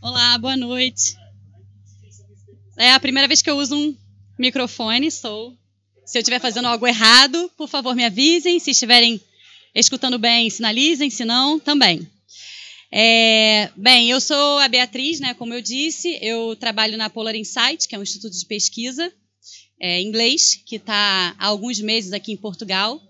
Olá, boa noite. É a primeira vez que eu uso um microfone, sou. Se eu estiver fazendo algo errado, por favor, me avisem. Se estiverem escutando bem, sinalizem. Se não, também. É, bem, eu sou a Beatriz, né? Como eu disse, eu trabalho na Polar Insight, que é um instituto de pesquisa é, inglês, que está há alguns meses aqui em Portugal.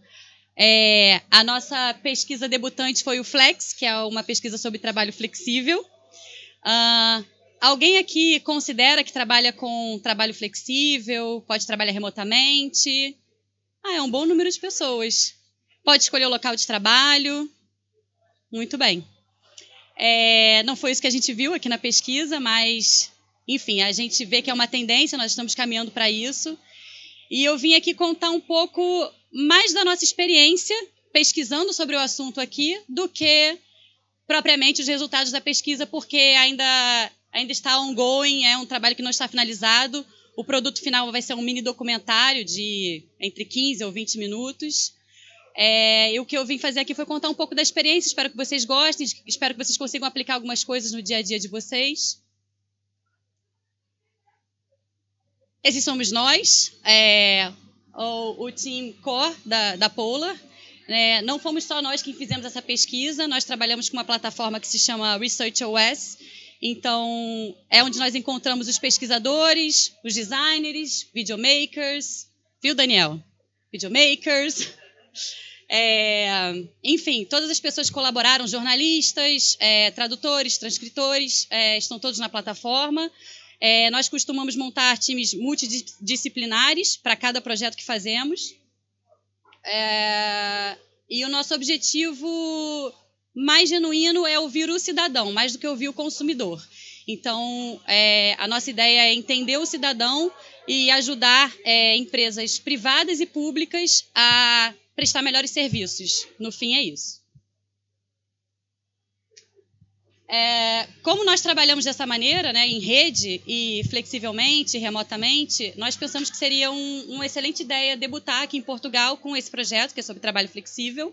É, a nossa pesquisa debutante foi o Flex, que é uma pesquisa sobre trabalho flexível. Uh, alguém aqui considera que trabalha com trabalho flexível, pode trabalhar remotamente? Ah, é um bom número de pessoas. Pode escolher o local de trabalho. Muito bem. É, não foi isso que a gente viu aqui na pesquisa, mas, enfim, a gente vê que é uma tendência, nós estamos caminhando para isso. E eu vim aqui contar um pouco mais da nossa experiência pesquisando sobre o assunto aqui do que propriamente os resultados da pesquisa, porque ainda, ainda está ongoing, é um trabalho que não está finalizado. O produto final vai ser um mini documentário de entre 15 ou 20 minutos. É, e o que eu vim fazer aqui foi contar um pouco da experiência. Espero que vocês gostem, espero que vocês consigam aplicar algumas coisas no dia a dia de vocês. Esses somos nós, é, o, o team core da, da Polar. É, não fomos só nós que fizemos essa pesquisa, nós trabalhamos com uma plataforma que se chama Research OS. Então, é onde nós encontramos os pesquisadores, os designers, videomakers, viu, Daniel? Videomakers. É, enfim, todas as pessoas que colaboraram, jornalistas, é, tradutores, transcritores, é, estão todos na plataforma. É, nós costumamos montar times multidisciplinares para cada projeto que fazemos. É, e o nosso objetivo mais genuíno é ouvir o cidadão, mais do que ouvir o consumidor. Então, é, a nossa ideia é entender o cidadão e ajudar é, empresas privadas e públicas a prestar melhores serviços. No fim, é isso. É, como nós trabalhamos dessa maneira, né, em rede e flexivelmente, remotamente, nós pensamos que seria um, uma excelente ideia debutar aqui em Portugal com esse projeto, que é sobre trabalho flexível.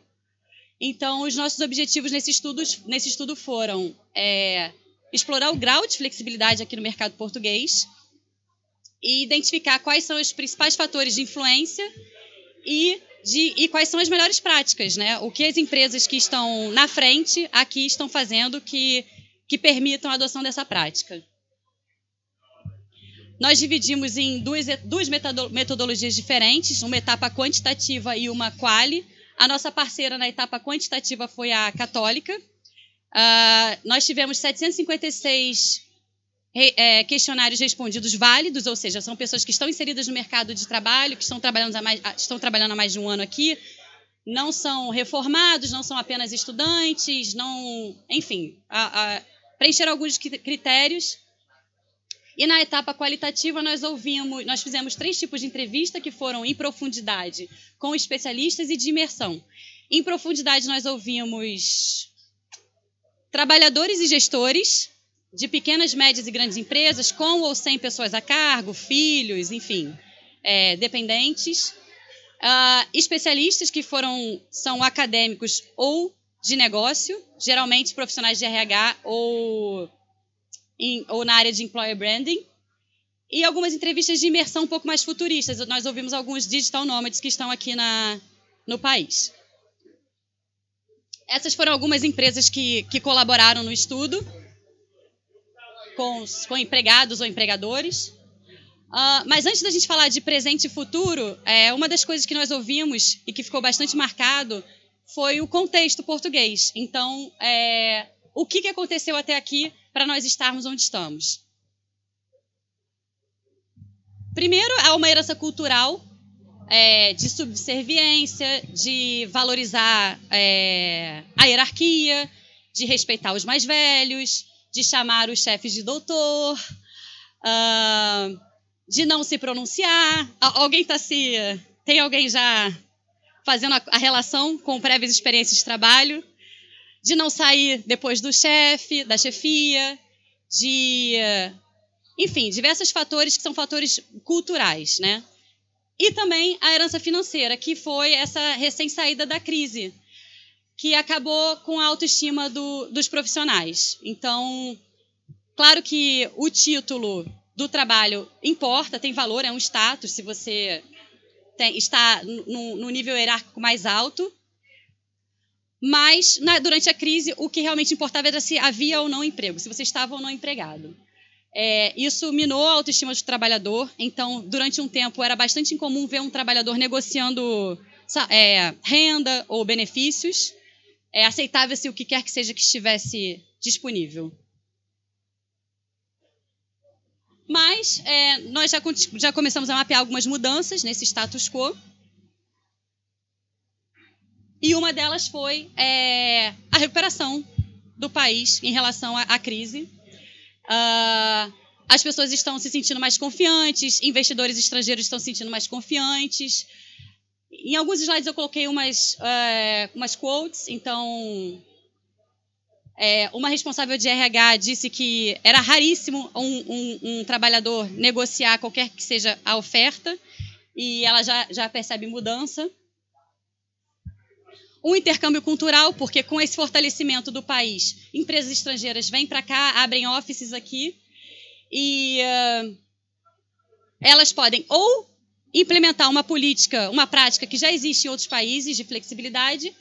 Então, os nossos objetivos nesse estudo, nesse estudo foram é, explorar o grau de flexibilidade aqui no mercado português e identificar quais são os principais fatores de influência e de, e quais são as melhores práticas, né? O que as empresas que estão na frente aqui estão fazendo que, que permitam a adoção dessa prática. Nós dividimos em duas, duas metodologias diferentes, uma etapa quantitativa e uma quali. A nossa parceira na etapa quantitativa foi a Católica. Uh, nós tivemos 756 é, questionários respondidos válidos, ou seja, são pessoas que estão inseridas no mercado de trabalho, que estão trabalhando há mais, estão trabalhando há mais de um ano aqui, não são reformados, não são apenas estudantes, não, enfim, a, a, preencheram alguns critérios. E na etapa qualitativa nós ouvimos, nós fizemos três tipos de entrevista que foram em profundidade com especialistas e de imersão. Em profundidade nós ouvimos trabalhadores e gestores, de pequenas, médias e grandes empresas, com ou sem pessoas a cargo, filhos, enfim, é, dependentes. Uh, especialistas que foram são acadêmicos ou de negócio, geralmente profissionais de RH ou, em, ou na área de employer branding. E algumas entrevistas de imersão um pouco mais futuristas. Nós ouvimos alguns digital nomads que estão aqui na, no país. Essas foram algumas empresas que, que colaboraram no estudo com, com empregados ou empregadores. Uh, mas antes da gente falar de presente e futuro, é, uma das coisas que nós ouvimos e que ficou bastante marcado foi o contexto português. Então, é, o que, que aconteceu até aqui para nós estarmos onde estamos? Primeiro, há uma herança cultural é, de subserviência, de valorizar é, a hierarquia, de respeitar os mais velhos, de chamar os chefes de doutor, uh, de não se pronunciar. Alguém está se. Tem alguém já fazendo a, a relação com prévias experiências de trabalho? De não sair depois do chefe, da chefia, de. Enfim, diversos fatores que são fatores culturais, né? E também a herança financeira, que foi essa recém-saída da crise, que acabou com a autoestima do, dos profissionais. Então, claro que o título do trabalho importa, tem valor, é um status, se você tem, está no, no, nível hierárquico mais alto. Mas, na, durante a crise, o que realmente importava era se havia ou não emprego, se você estava ou não empregado. É, isso minou a autoestima do trabalhador. Então, durante um tempo, era bastante incomum ver um trabalhador negociando é, renda ou benefícios. É, Aceitava-se o que quer que seja que estivesse disponível. Mas é, nós já, já começamos a mapear algumas mudanças nesse status quo. E uma delas foi é, a recuperação do país em relação à, à crise. Uh, as pessoas estão se sentindo mais confiantes, investidores estrangeiros estão se sentindo mais confiantes. Em alguns slides eu coloquei umas, uh, umas quotes, então é, uma responsável de RH disse que era raríssimo um, um, um, trabalhador negociar qualquer que seja a oferta, e ela já, já percebe mudança. Um intercâmbio cultural, porque com esse fortalecimento do país, empresas estrangeiras vêm para cá, abrem offices aqui e uh, elas podem ou implementar uma política, uma prática que já existe em outros países de flexibilidade,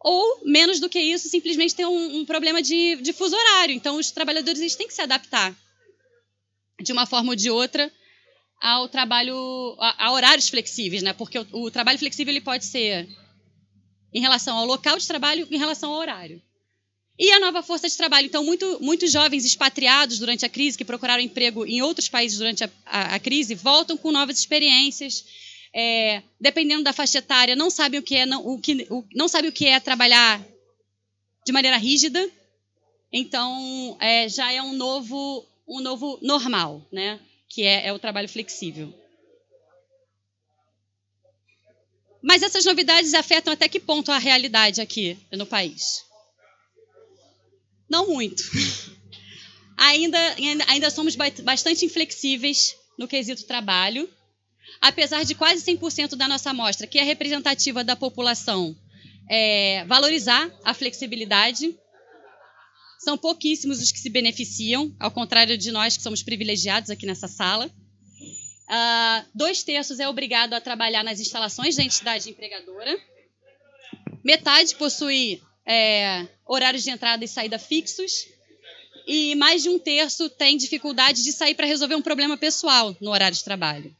ou menos do que isso, simplesmente ter um, um problema de, de, fuso horário. Então, os trabalhadores eles têm que se adaptar de uma forma ou de outra ao trabalho, a, a horários flexíveis, né? Porque o, o trabalho flexível ele pode ser em relação ao local de trabalho, em relação ao horário. E a nova força de trabalho. Então, muito, muitos jovens expatriados durante a crise, que procuraram emprego em outros países durante a, a, a crise, voltam com novas experiências. É, dependendo da faixa etária, não sabem o que é, não, o que, o, não sabe o que é trabalhar de maneira rígida. Então, é, já é um novo, um novo normal, né? que é, é o trabalho flexível. Mas essas novidades afetam até que ponto a realidade aqui no país? Não muito. ainda, ainda somos bastante inflexíveis no quesito trabalho, apesar de quase 100% da nossa amostra, que é representativa da população, é, valorizar a flexibilidade. São pouquíssimos os que se beneficiam, ao contrário de nós que somos privilegiados aqui nessa sala. Uh, dois terços é obrigado a trabalhar nas instalações da entidade empregadora. Metade possui é, horários de entrada e saída fixos. E mais de um terço tem dificuldade de sair para resolver um problema pessoal no horário de trabalho.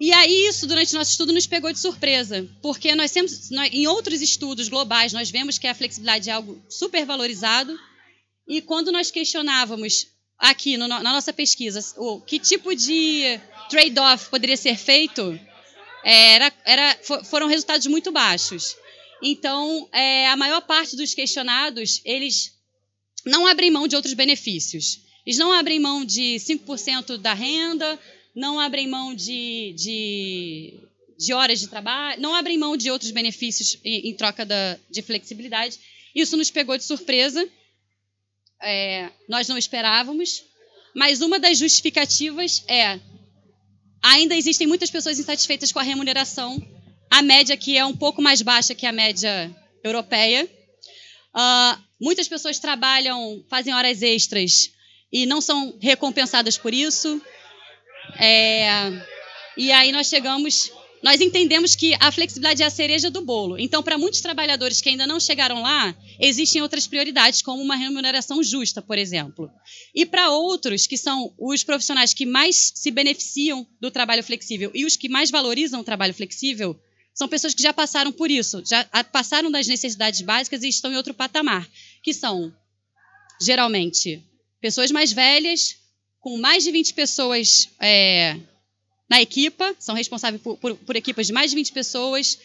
E aí isso, durante nosso estudo, nos pegou de surpresa, porque nós temos, nós, em outros estudos globais, nós vemos que a flexibilidade é algo super valorizado, e quando nós questionávamos aqui no, na nossa pesquisa o que tipo de trade-off poderia ser feito, é, era, era, foram resultados muito baixos. Então, é, a maior parte dos questionados, eles não abrem mão de outros benefícios. Eles não abrem mão de 5% da renda, não abrem mão de, de, de, horas de trabalho, não abrem mão de outros benefícios em, em troca da, de flexibilidade. Isso nos pegou de surpresa é, nós não esperávamos, mas uma das justificativas é ainda existem muitas pessoas insatisfeitas com a remuneração. A média aqui é um pouco mais baixa que a média europeia. Uh, muitas pessoas trabalham, fazem horas extras e não são recompensadas por isso. É, e aí nós chegamos nós entendemos que a flexibilidade é a cereja do bolo. Então, para muitos trabalhadores que ainda não chegaram lá, existem outras prioridades, como uma remuneração justa, por exemplo. E para outros, que são os profissionais que mais se beneficiam do trabalho flexível e os que mais valorizam o trabalho flexível, são pessoas que já passaram por isso, já passaram das necessidades básicas e estão em outro patamar, que são, geralmente, pessoas mais velhas, com mais de 20 pessoas. É, na equipa, são responsáveis por, por, por equipas de mais de 20 pessoas,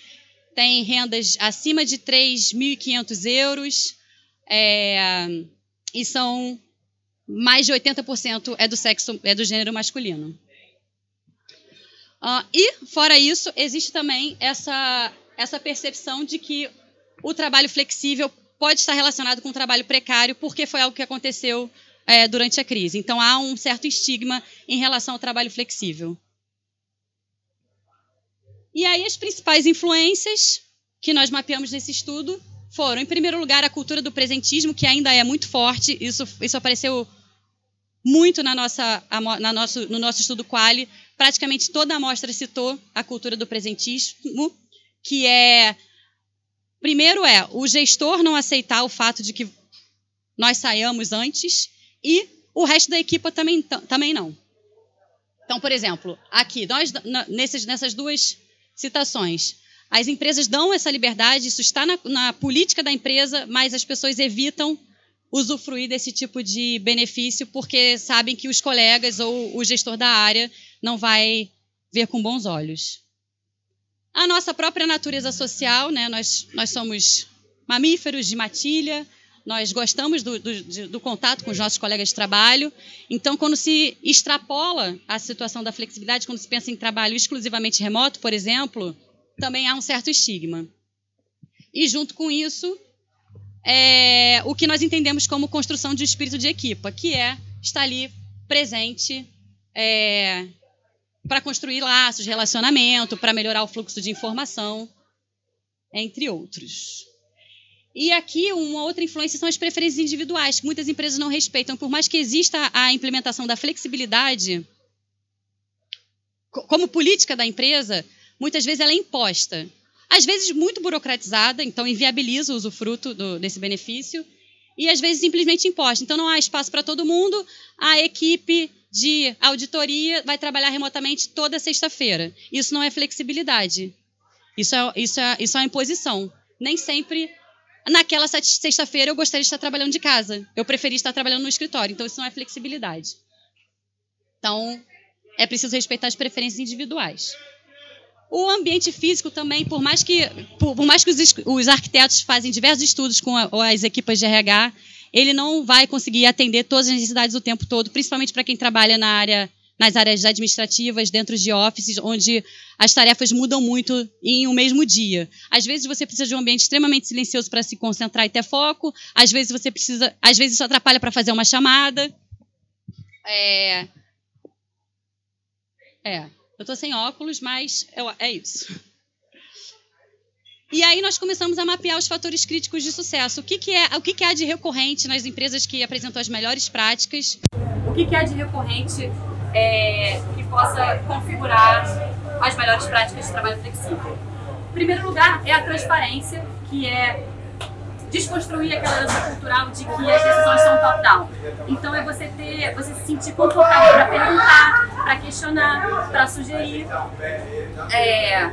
têm rendas acima de 3.500 euros é, e são mais de 80% é do sexo, é do gênero masculino. Uh, e, fora isso, existe também essa, essa percepção de que o trabalho flexível pode estar relacionado com o trabalho precário, porque foi algo que aconteceu é, durante a crise. Então, há um certo estigma em relação ao trabalho flexível. E aí as principais influências que nós mapeamos nesse estudo foram, em primeiro lugar, a cultura do presentismo, que ainda é muito forte. Isso, isso apareceu muito na nossa, na nosso, no nosso estudo Quali. Praticamente toda a amostra citou a cultura do presentismo, que é primeiro é o gestor não aceitar o fato de que nós saiamos antes e o resto da equipa também, também não. Então, por exemplo, aqui, nós, nesses, nessas duas citações, as empresas dão essa liberdade, isso está na, na política da empresa, mas as pessoas evitam usufruir desse tipo de benefício porque sabem que os colegas ou o gestor da área não vai ver com bons olhos. A nossa própria natureza social, né? nós, nós somos mamíferos de matilha, nós gostamos do, do, do, contato com os nossos colegas de trabalho. Então, quando se extrapola a situação da flexibilidade, quando se pensa em trabalho exclusivamente remoto, por exemplo, também há um certo estigma. E, junto com isso, é o que nós entendemos como construção de espírito de equipa, que é estar ali presente é, para construir laços, relacionamento, para melhorar o fluxo de informação, entre outros. E aqui, uma outra influência são as preferências individuais, que muitas empresas não respeitam. Por mais que exista a implementação da flexibilidade, como política da empresa, muitas vezes ela é imposta. Às vezes muito burocratizada, então inviabiliza o usufruto do, desse benefício, e às vezes simplesmente imposta. Então não há espaço para todo mundo, a equipe de auditoria vai trabalhar remotamente toda sexta-feira. Isso não é flexibilidade. Isso é, isso é, isso é imposição. Nem sempre naquela sexta-feira eu gostaria de estar trabalhando de casa. Eu preferi estar trabalhando no escritório. Então, isso não é flexibilidade. Então, é preciso respeitar as preferências individuais. O ambiente físico também, por mais que, por, por mais que os, os, arquitetos fazem diversos estudos com a, as equipas de RH, ele não vai conseguir atender todas as necessidades o tempo todo, principalmente para quem trabalha na área nas áreas administrativas, dentro de offices, onde as tarefas mudam muito em um mesmo dia. Às vezes você precisa de um ambiente extremamente silencioso para se concentrar e ter foco, às vezes você precisa, às vezes isso atrapalha para fazer uma chamada. É, é eu estou sem óculos, mas é, é isso. E aí nós começamos a mapear os fatores críticos de sucesso. O que, que é, o que, que há de recorrente nas empresas que apresentam as melhores práticas? O que, que há de recorrente é, que possa configurar as melhores práticas de trabalho flexível. Em primeiro lugar, é a transparência, que é desconstruir aquela herança cultural de que as decisões são top-down. Então é você ter, você se sentir confortável para perguntar, para questionar, para sugerir. É,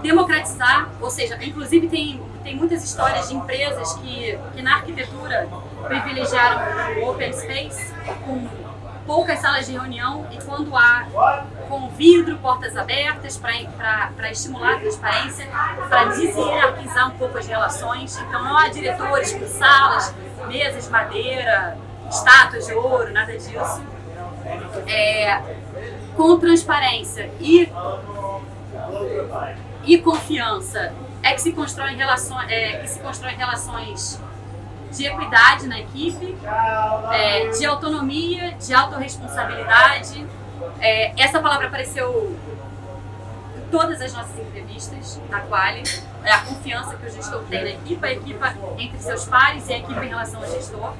democratizar, ou seja, inclusive tem, tem muitas histórias de empresas que, que na arquitetura privilegiaram o open space com poucas salas de reunião e quando há com vidro, portas abertas para estimular a transparência, para desierarquizar um pouco as relações. Então não há diretores com salas, mesas de madeira, estátuas de ouro, nada disso. É, com transparência e, e confiança é que se constrói relações, é, que se constrói relações de equidade na equipe, é, de autonomia, de autorresponsabilidade. É, essa palavra apareceu em todas as nossas entrevistas na Quali. É a confiança que o gestor tem na equipe, a equipe entre seus pares e a equipe em relação ao gestor.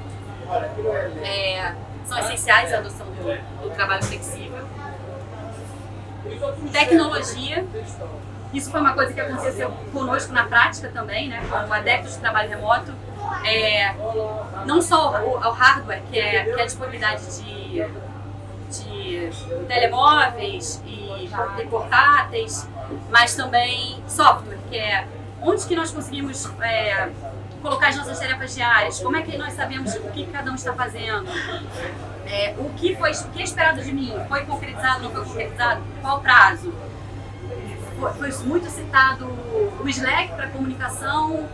É, são essenciais a adoção do, do trabalho flexível. Tecnologia, isso foi uma coisa que aconteceu conosco na prática também, né, como adeptos de trabalho remoto é, não só o, o, hardware, que é, que é a disponibilidade de, de telemóveis e, portáteis, mas também software, que é onde que nós conseguimos é, colocar as nossas tarefas diárias, como é que nós sabemos o que cada um está fazendo, é, o, que foi, o que é esperado de mim, foi concretizado, não foi concretizado, qual prazo. Foi, foi muito citado o Slack para comunicação,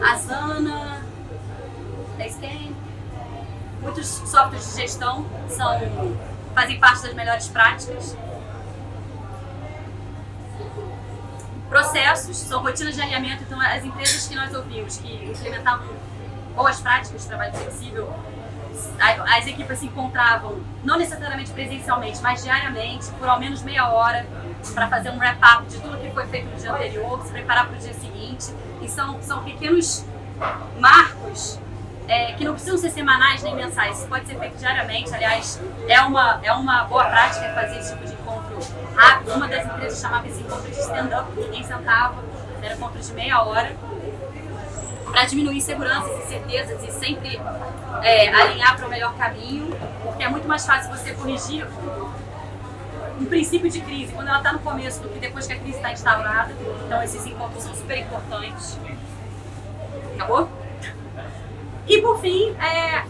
a Asana, Basecamp. Muitos softwares de gestão são, fazem parte das melhores práticas. Processos são rotinas de alinhamento, então as empresas que nós ouvimos que implementavam boas práticas de trabalho flexível as equipes se encontravam, não necessariamente presencialmente, mas diariamente, por ao menos meia hora, para fazer um wrap-up de tudo que foi feito no dia anterior, se preparar para o dia seguinte. E são, são pequenos marcos é, que não precisam ser semanais nem mensais, isso pode ser feito diariamente. Aliás, é uma, é uma boa prática fazer esse tipo de encontro rápido. Uma das empresas chamava esse encontro de stand-up, ninguém sentava, era encontro de meia hora para diminuir inseguranças e certezas e sempre é, alinhar para o melhor caminho, porque é muito mais fácil você corrigir um princípio de crise quando ela está no começo do que depois que a crise está instaurada. Então esses encontros são super importantes. Acabou? E por fim, é,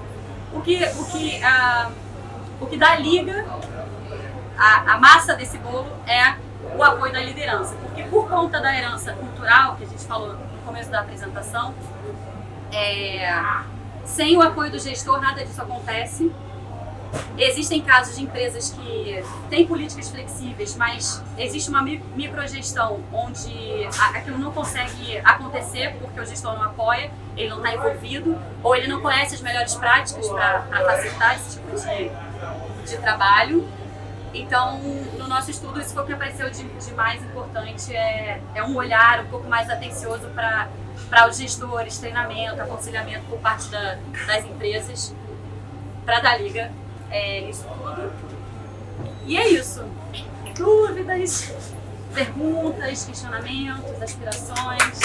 o que, o que, uh, o que dá liga, a, a massa desse bolo é o apoio da liderança. Porque por conta da herança cultural que a gente falou no começo da apresentação, é, sem o apoio do gestor nada disso acontece. Existem casos de empresas que têm políticas flexíveis, mas existe uma microgestão onde aquilo não consegue acontecer porque o gestor não apoia, ele não está envolvido, ou ele não conhece as melhores práticas para facilitar esse tipo de, de trabalho. Então, no nosso estudo, isso foi o que apareceu de, de mais importante, é, é um olhar um pouco mais atencioso para os gestores, treinamento, aconselhamento por parte da, das empresas, para dar liga é, isso tudo. E é isso. Dúvidas, perguntas, questionamentos, aspirações.